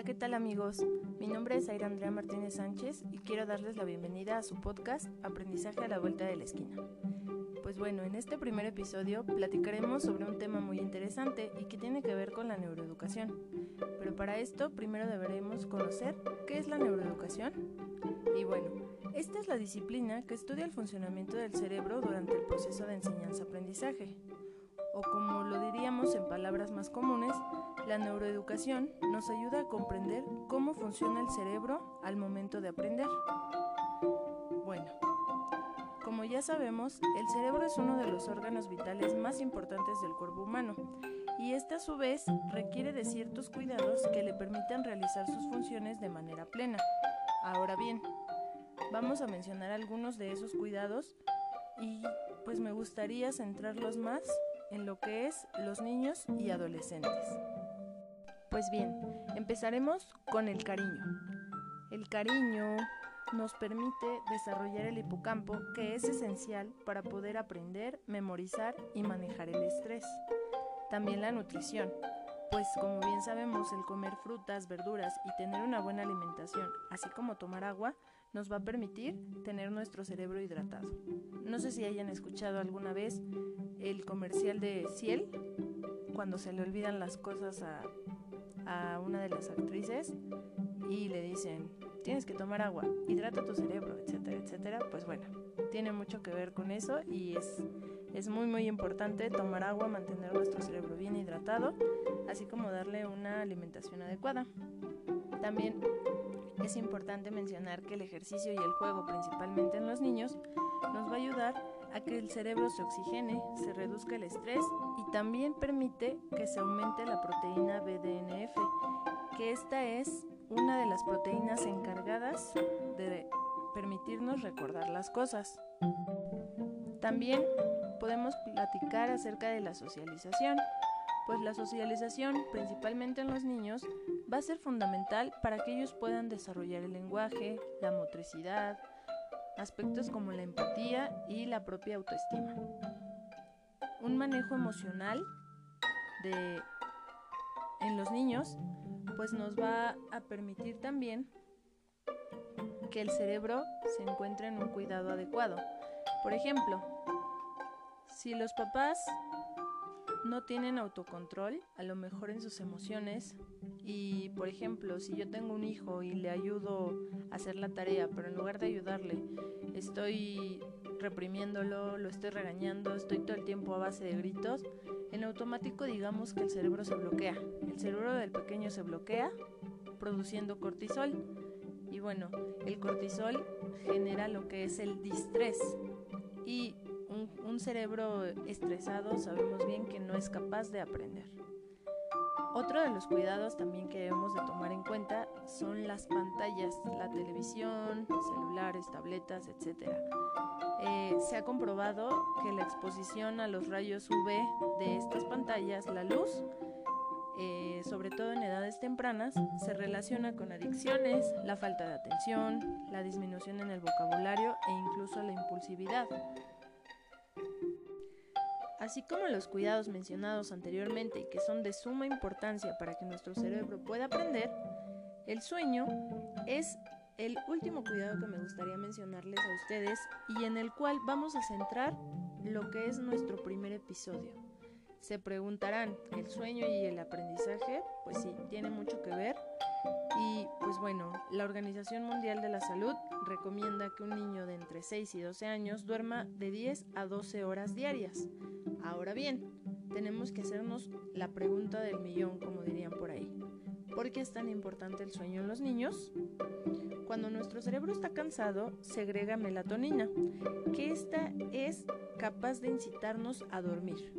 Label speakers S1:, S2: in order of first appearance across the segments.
S1: Hola, ¿qué tal amigos? Mi nombre es Aira Andrea Martínez Sánchez y quiero darles la bienvenida a su podcast Aprendizaje a la Vuelta de la Esquina. Pues bueno, en este primer episodio platicaremos sobre un tema muy interesante y que tiene que ver con la neuroeducación. Pero para esto primero deberemos conocer qué es la neuroeducación. Y bueno, esta es la disciplina que estudia el funcionamiento del cerebro durante el proceso de enseñanza-aprendizaje. O como lo diríamos en palabras más comunes, la neuroeducación nos ayuda a comprender cómo funciona el cerebro al momento de aprender. Bueno, como ya sabemos, el cerebro es uno de los órganos vitales más importantes del cuerpo humano y este a su vez requiere de ciertos cuidados que le permitan realizar sus funciones de manera plena. Ahora bien, vamos a mencionar algunos de esos cuidados y pues me gustaría centrarlos más en lo que es los niños y adolescentes. Pues bien, empezaremos con el cariño. El cariño nos permite desarrollar el hipocampo que es esencial para poder aprender, memorizar y manejar el estrés. También la nutrición, pues como bien sabemos el comer frutas, verduras y tener una buena alimentación, así como tomar agua, nos va a permitir tener nuestro cerebro hidratado. No sé si hayan escuchado alguna vez el comercial de Ciel, cuando se le olvidan las cosas a a una de las actrices y le dicen, tienes que tomar agua, hidrata tu cerebro, etcétera, etcétera, pues bueno, tiene mucho que ver con eso y es, es muy muy importante tomar agua, mantener nuestro cerebro bien hidratado, así como darle una alimentación adecuada. También es importante mencionar que el ejercicio y el juego, principalmente en los niños, nos va a ayudar a que el cerebro se oxigene, se reduzca el estrés y también permite que se aumente la proteína BDNF, que esta es una de las proteínas encargadas de permitirnos recordar las cosas. También podemos platicar acerca de la socialización, pues la socialización, principalmente en los niños, va a ser fundamental para que ellos puedan desarrollar el lenguaje, la motricidad, aspectos como la empatía y la propia autoestima. Un manejo emocional de en los niños pues nos va a permitir también que el cerebro se encuentre en un cuidado adecuado. Por ejemplo, si los papás no tienen autocontrol, a lo mejor en sus emociones, y por ejemplo, si yo tengo un hijo y le ayudo a hacer la tarea, pero en lugar de ayudarle, estoy reprimiéndolo, lo estoy regañando, estoy todo el tiempo a base de gritos, en automático digamos que el cerebro se bloquea. El cerebro del pequeño se bloquea produciendo cortisol. Y bueno, el cortisol genera lo que es el distrés. Y un, cerebro estresado sabemos bien que no es capaz de aprender. Otro de los cuidados también que debemos de tomar en cuenta son las pantallas, la televisión, celulares, tabletas, etc. Eh, se ha comprobado que la exposición a los rayos UV de estas pantallas, la luz, eh, sobre todo en edades tempranas, se relaciona con adicciones, la falta de atención, la disminución en el vocabulario e incluso la impulsividad. Así como los cuidados mencionados anteriormente y que son de suma importancia para que nuestro cerebro pueda aprender, el sueño es el último cuidado que me gustaría mencionarles a ustedes y en el cual vamos a centrar lo que es nuestro primer episodio. Se preguntarán, ¿el sueño y el aprendizaje? Pues sí, tiene mucho que ver. Y pues bueno, la Organización Mundial de la Salud recomienda que un niño de entre 6 y 12 años duerma de 10 a 12 horas diarias. Ahora bien, tenemos que hacernos la pregunta del millón, como dirían por ahí. ¿Por qué es tan importante el sueño en los niños? Cuando nuestro cerebro está cansado, segrega melatonina, que esta es capaz de incitarnos a dormir.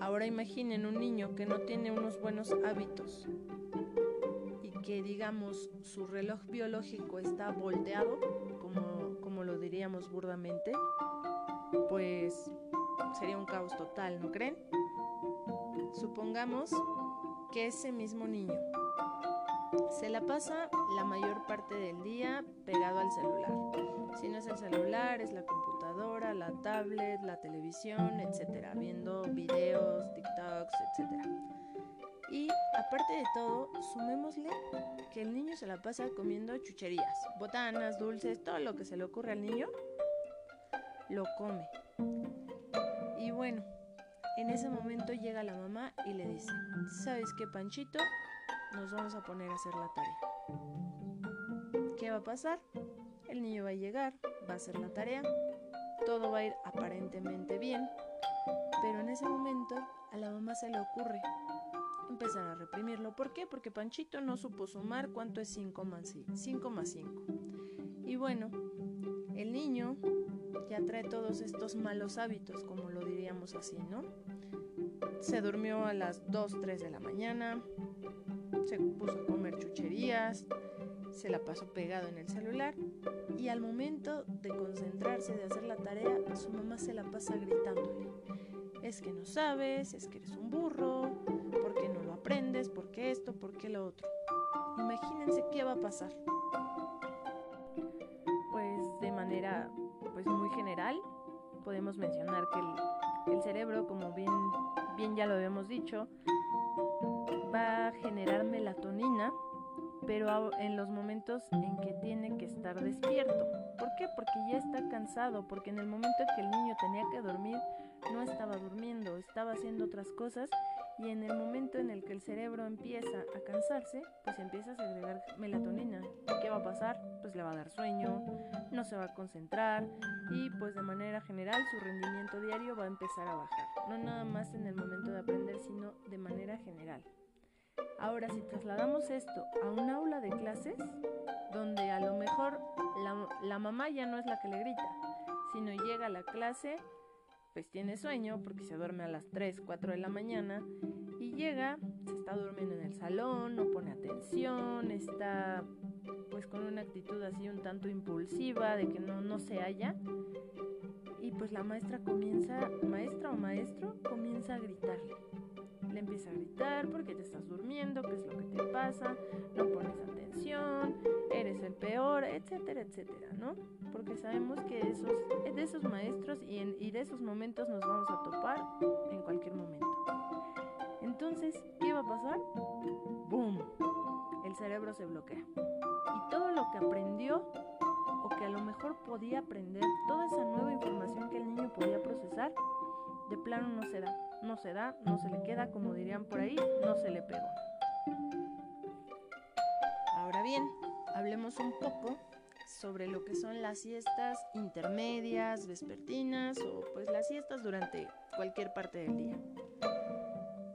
S1: Ahora imaginen un niño que no tiene unos buenos hábitos que digamos su reloj biológico está volteado, como, como lo diríamos burdamente, pues sería un caos total, ¿no creen? Supongamos que ese mismo niño se la pasa la mayor parte del día pegado al celular. Si no es el celular, es la computadora, la tablet, la televisión, etcétera, viendo videos, TikToks, etcétera. Y aparte de todo, sumémosle que el niño se la pasa comiendo chucherías, botanas, dulces, todo lo que se le ocurre al niño, lo come. Y bueno, en ese momento llega la mamá y le dice, ¿sabes qué, Panchito? Nos vamos a poner a hacer la tarea. ¿Qué va a pasar? El niño va a llegar, va a hacer la tarea, todo va a ir aparentemente bien, pero en ese momento a la mamá se le ocurre empezar a reprimirlo. ¿Por qué? Porque Panchito no supo sumar cuánto es 5 más 5. más 5. Y bueno, el niño ya trae todos estos malos hábitos, como lo diríamos así, ¿no? Se durmió a las 2, 3 de la mañana, se puso a comer chucherías, se la pasó pegado en el celular y al momento de concentrarse, de hacer la tarea, su mamá se la pasa gritándole. Es que no sabes, es que eres un burro, aprendes? ¿Por qué esto? ¿Por qué lo otro? Imagínense qué va a pasar. Pues de manera pues muy general podemos mencionar que el, cerebro, como bien, bien ya lo habíamos dicho, va a generar melatonina, pero en los momentos en que tiene que estar despierto. ¿Por qué? Porque ya está cansado, porque en el momento en que el niño tenía que dormir, no estaba durmiendo, estaba haciendo otras cosas y en el momento en el que el cerebro empieza a cansarse, pues empieza a segregar melatonina. ¿Qué va a pasar? Pues le va a dar sueño, no se va a concentrar y pues de manera general su rendimiento diario va a empezar a bajar. No nada más en el momento de aprender, sino de manera general. Ahora, si trasladamos esto a un aula de clases, donde a lo mejor la, la mamá ya no es la que le grita, sino llega a la clase pues tiene sueño porque se duerme a las 3, 4 de la mañana y llega, se está durmiendo en el salón, no pone atención, está pues con una actitud así un tanto impulsiva de que no, no se halla y pues la maestra comienza, maestra o maestro, comienza a gritarle. Le empieza a gritar porque te estás durmiendo, qué es lo que te pasa, no pones atención, eres el peor, etcétera, etcétera, ¿no? Porque sabemos que esos, maestros y, y de esos momentos nos vamos a topar en cualquier momento. Entonces, ¿qué va a pasar? ¡Boom! El cerebro se bloquea. Y todo lo que aprendió o que a lo mejor podía aprender, toda esa nueva información que el niño podía procesar, de plano no se da, no se da, no se le queda, como dirían por ahí, no se le pegó. Ahora bien, hablemos un poco sobre lo que son las siestas intermedias, vespertinas o pues las siestas durante cualquier parte del día.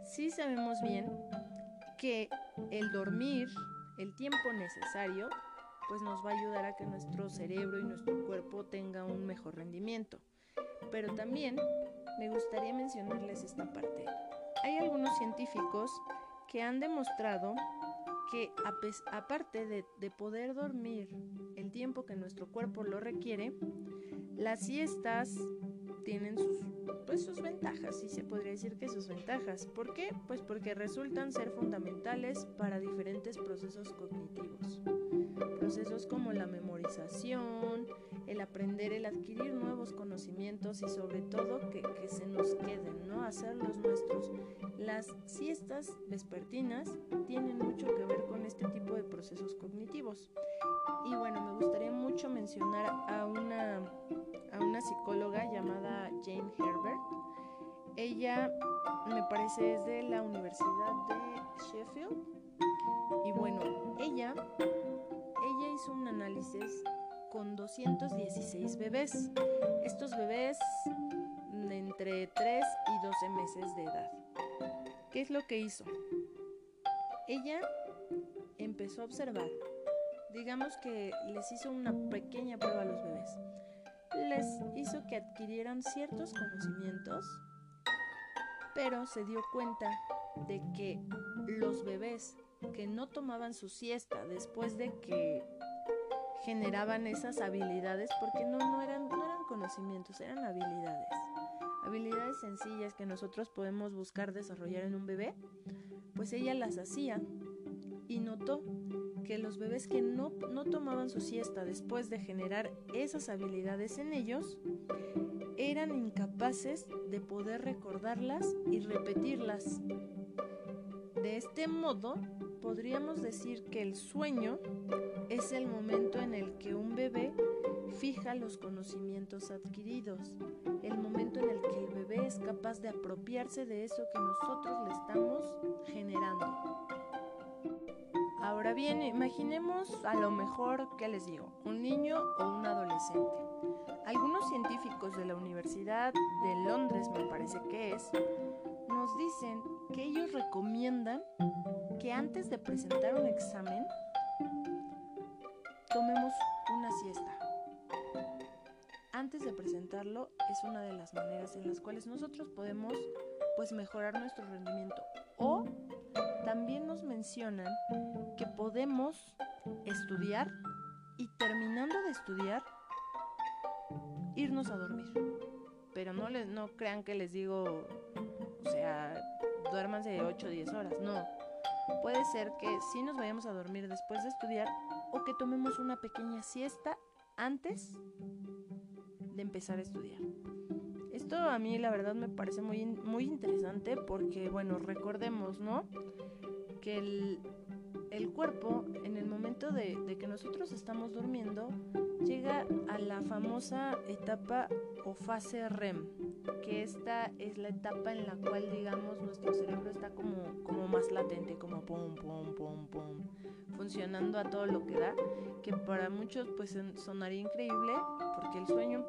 S1: Sí sabemos bien que el dormir el tiempo necesario pues nos va a ayudar a que nuestro cerebro y nuestro cuerpo tenga un mejor rendimiento. Pero también me gustaría mencionarles esta parte. Hay algunos científicos que han demostrado que aparte de, poder dormir el tiempo que nuestro cuerpo lo requiere, las siestas tienen sus, pues, sus ventajas, sí se podría decir que sus ventajas. ¿Por qué? Pues porque resultan ser fundamentales para diferentes procesos cognitivos. Procesos como la memorización, el aprender, el adquirir nuevos conocimientos y sobre todo que, que se nos queden, ¿no? Hacerlos nuestros. Las siestas vespertinas tienen mucho que ver con este tipo de procesos cognitivos. Y bueno, me gustaría mucho mencionar a una, a una psicóloga llamada Jane Herbert. Ella me parece es de la Universidad de Sheffield. Y bueno, ella, ella hizo un análisis con 216 bebés. Estos bebés de entre 3 y 12 meses de edad. ¿Qué es lo que hizo? Ella empezó a observar, digamos que les hizo una pequeña prueba a los bebés. Les hizo que adquirieran ciertos conocimientos, pero se dio cuenta de que los bebés que no tomaban su siesta después de que generaban esas habilidades porque no, no, eran, no eran conocimientos, eran habilidades. Habilidades sencillas que nosotros podemos buscar desarrollar en un bebé, pues ella las hacía y notó que los bebés que no, no tomaban su siesta después de generar esas habilidades en ellos, eran incapaces de poder recordarlas y repetirlas. De este modo, podríamos decir que el sueño es el momento en el que un bebé fija los conocimientos adquiridos, el momento en el que el bebé es capaz de apropiarse de eso que nosotros le estamos generando. Ahora bien, imaginemos a lo mejor, ¿qué les digo? Un niño o un adolescente. Algunos científicos de la Universidad de Londres, me parece que es, nos dicen que ellos recomiendan que antes de presentar un examen tomemos una siesta. Antes de presentarlo es una de las maneras en las cuales nosotros podemos pues mejorar nuestro rendimiento o también nos mencionan que podemos estudiar y terminando de estudiar irnos a dormir. Pero no les no crean que les digo, o sea, duérmanse 8 o 10 horas, no. Puede ser que sí nos vayamos a dormir después de estudiar o que tomemos una pequeña siesta antes de empezar a estudiar. Esto a mí la verdad me parece muy, muy interesante porque, bueno, recordemos, ¿no? Que el, el cuerpo, en el momento de, de, que nosotros estamos durmiendo, llega a la famosa etapa o fase REM, que esta es la etapa en la cual, digamos, nuestro cerebro está como, como más latente, como pum, pum, pum, pum, funcionando a todo lo que da, que para muchos pues sonaría increíble, porque el sueño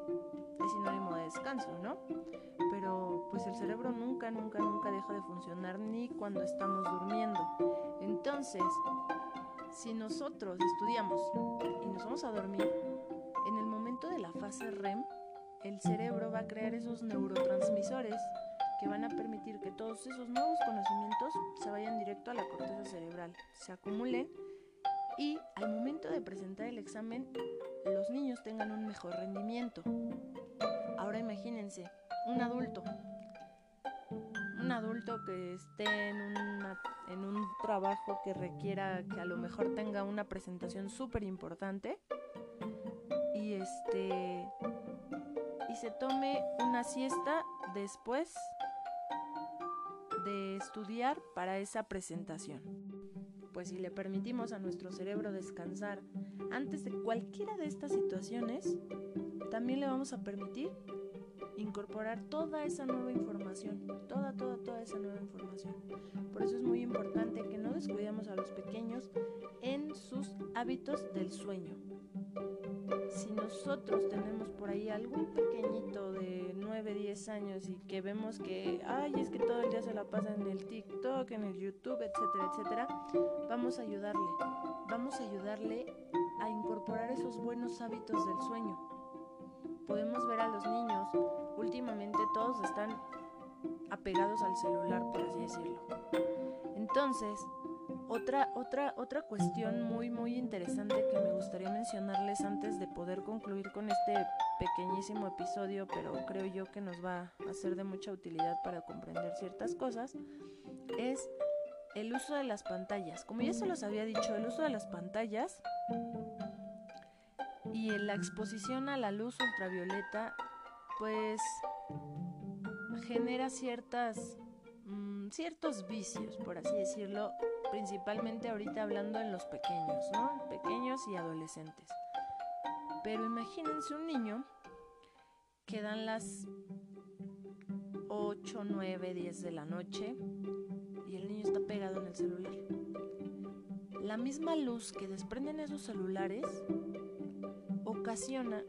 S1: es sinónimo de descanso, ¿no? Pero pues el cerebro nunca, nunca, nunca deja de funcionar ni cuando estamos durmiendo. Entonces, si nosotros estudiamos y nos vamos a dormir, en el momento de la fase REM, el cerebro va a crear esos neurotransmisores que van a permitir que todos esos nuevos conocimientos se vayan directo a la corteza cerebral, se acumulen y al momento de presentar el examen los niños tengan un mejor rendimiento. Ahora imagínense, un adulto, un adulto que esté en, en un trabajo que requiera que a lo mejor tenga una presentación súper importante y este y se tome una siesta después de estudiar para esa presentación. Pues si le permitimos a nuestro cerebro descansar antes de cualquiera de estas situaciones, también le vamos a permitir incorporar toda esa nueva información, toda, toda, toda esa nueva información. Por eso es muy importante que no descuidemos a los pequeños en sus hábitos del sueño. Si nosotros tenemos por ahí algún pequeñito de 9, 10 años y que vemos que, ay, es que todo el día se la pasa en el TikTok, en el YouTube, etcétera, etcétera, vamos a ayudarle. Vamos a ayudarle a incorporar esos buenos hábitos del sueño. Podemos ver a los niños, últimamente todos están apegados al celular, por así decirlo. Entonces, otra, otra, otra cuestión muy, muy interesante que me gustaría mencionarles antes de poder concluir con este pequeñísimo episodio, pero creo yo que nos va a ser de mucha utilidad para comprender ciertas cosas, es el uso de las pantallas. Como ya se los había dicho, el uso de las pantallas y la exposición a la luz ultravioleta, pues genera ciertas mm, ciertos vicios, por así decirlo, principalmente ahorita hablando en los pequeños, ¿no? Pequeños y adolescentes. Pero imagínense un niño que dan las 8, 9, 10 de la noche y el niño está pegado en el celular. La misma luz que desprenden esos celulares ocasiona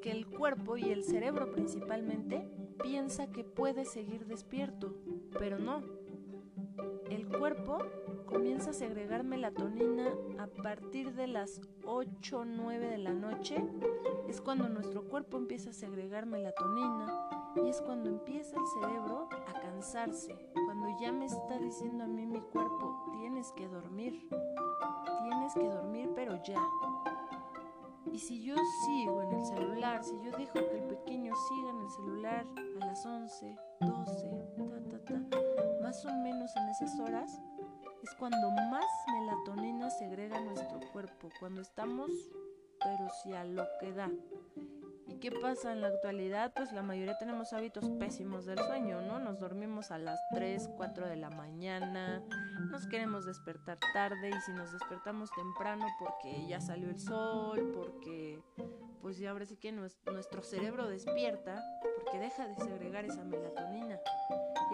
S1: que el cuerpo y el cerebro principalmente piensa que puede seguir despierto, pero no. El cuerpo comienza a segregar melatonina a partir de las 8 o 9 de la noche. Es cuando nuestro cuerpo empieza a segregar melatonina y es cuando empieza el cerebro a cansarse. Cuando ya me está diciendo a mí mi cuerpo, tienes que dormir. Tienes que dormir, pero ya. Y si yo sigo en el celular, si yo dejo que el pequeño siga en el celular a las 11, 12, ta, ta, ta, o menos en esas horas, es cuando más melatonina segrega nuestro cuerpo, cuando estamos, pero si a lo que da. Y qué pasa en la actualidad? Pues la mayoría tenemos hábitos pésimos del sueño, ¿no? Nos dormimos a las 3, 4 de la mañana, nos queremos despertar tarde y si nos despertamos temprano porque ya salió el sol, porque pues ya ahora sí que nuestro cerebro despierta, porque deja de segregar esa melatonina.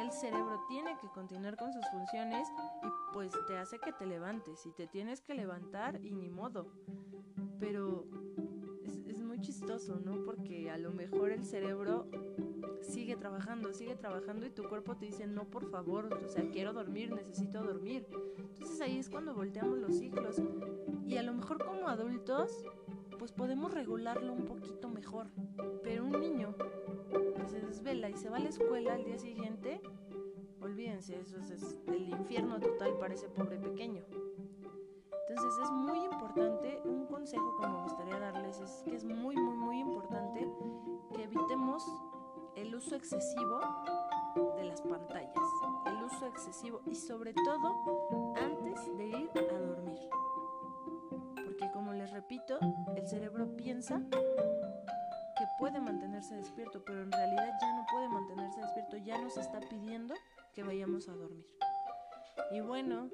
S1: El cerebro tiene que continuar con sus funciones y pues te hace que te levantes y te tienes que levantar y ni modo. Pero chistoso, ¿no? Porque a lo mejor el cerebro sigue trabajando, sigue trabajando y tu cuerpo te dice, no, por favor, o sea, quiero dormir, necesito dormir. Entonces ahí es cuando volteamos los ciclos. Y a lo mejor como adultos, pues podemos regularlo un poquito mejor. Pero un niño se desvela y se va a la escuela al día siguiente, olvídense, eso es el infierno total para ese pobre pequeño. Entonces es muy importante, un consejo que me gustaría darles es que es muy, muy, muy importante que evitemos el uso excesivo de las pantallas, el uso excesivo y sobre todo antes de ir a dormir. Porque como les repito, el cerebro piensa puede mantenerse despierto, pero en realidad ya no puede mantenerse despierto, ya nos está pidiendo que vayamos a dormir. Y bueno,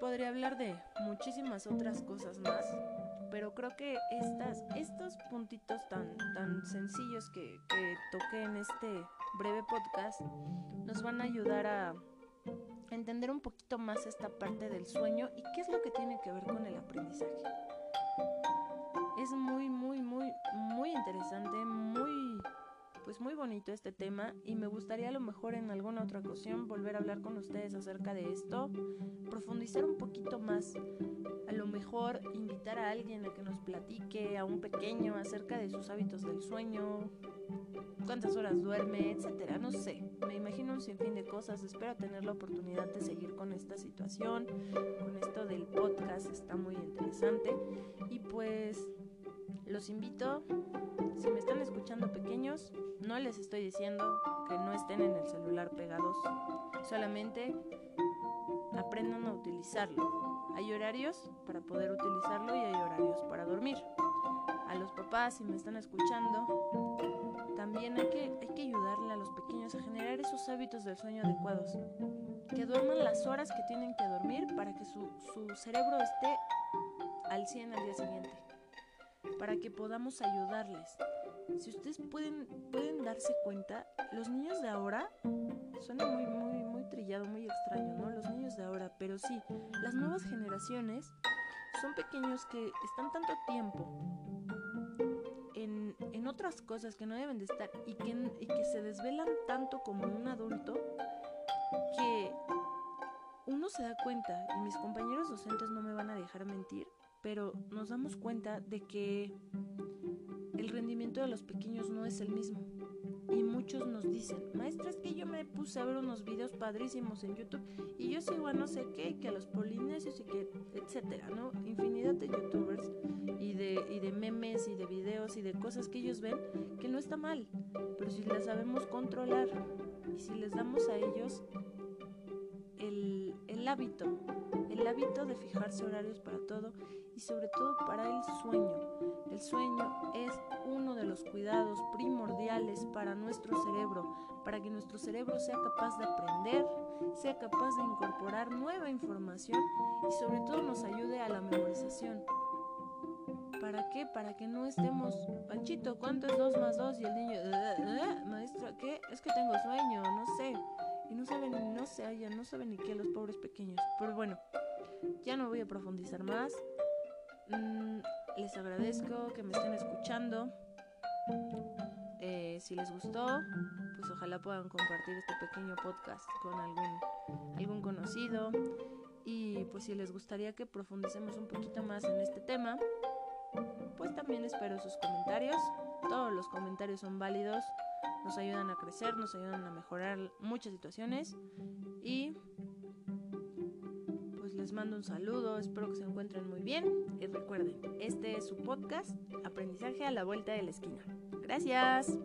S1: podría hablar de muchísimas otras cosas más, pero creo que estas, estos puntitos tan, tan sencillos que, que toqué en este breve podcast nos van a ayudar a entender un poquito más esta parte del sueño y qué es lo que tiene que ver con el aprendizaje. Es muy, muy interesante, muy pues muy bonito este tema y me gustaría a lo mejor en alguna otra ocasión volver a hablar con ustedes acerca de esto, profundizar un poquito más, a lo mejor invitar a alguien a que nos platique, a un pequeño acerca de sus hábitos del sueño, cuántas horas duerme, etcétera, no sé. Me imagino un sinfín de cosas. Espero tener la oportunidad de seguir con esta situación, con esto del podcast, está muy interesante. Y pues los invito, si me están escuchando pequeños, no les estoy diciendo que no estén en el celular pegados, solamente aprendan a utilizarlo. Hay horarios para poder utilizarlo y hay horarios para dormir. A los papás, si me están escuchando, también hay que, hay que ayudarle a los pequeños a generar esos hábitos del sueño adecuados. Que duerman las horas que tienen que dormir para que su, su cerebro esté al 100 al día siguiente. Para que podamos ayudarles si ustedes pueden, pueden darse cuenta, los niños de ahora, suena muy, muy, muy trillado, muy extraño, ¿no? Los niños de ahora, pero sí, las nuevas generaciones son pequeños que están tanto tiempo en, en otras cosas que no deben de estar y que, y que se desvelan tanto como un adulto que uno se da cuenta, y mis compañeros docentes no me van a dejar mentir, pero nos damos cuenta de que el rendimiento de los pequeños no es el mismo. Y muchos nos dicen, maestra, es que yo me puse a ver unos videos padrísimos en YouTube y yo sigo a no sé qué, que a los polinesios y que, etcétera, ¿no? Infinidad de youtubers y de, y de memes y de videos y de cosas que ellos ven que no está mal, pero si las sabemos controlar y si les damos a ellos el, hábito, el hábito de fijarse horarios para todo y sobre todo para el sueño. El sueño es uno de los cuidados primordiales para nuestro cerebro, para que nuestro cerebro sea capaz de aprender, sea capaz de incorporar nueva información y sobre todo nos ayude a la memorización. ¿Para qué? Para que no estemos, Panchito, ¿cuánto es 2 más 2? Y el niño, maestra, ¿qué? Es que tengo sueño, no sé. Y no saben, no se hallan, no saben ni qué los pobres pequeños. Pero bueno, ya no voy a profundizar más. Mm, les agradezco que me estén escuchando. Eh, si les gustó, pues ojalá puedan compartir este pequeño podcast con algún, algún conocido. Y pues si les gustaría que profundicemos un poquito más en este tema, pues también espero sus comentarios. Todos los comentarios son válidos, nos ayudan a crecer, nos ayudan a mejorar muchas situaciones. Y les mando un saludo, espero que se encuentren muy bien y recuerden, este es su podcast, Aprendizaje a la vuelta de la esquina. Gracias.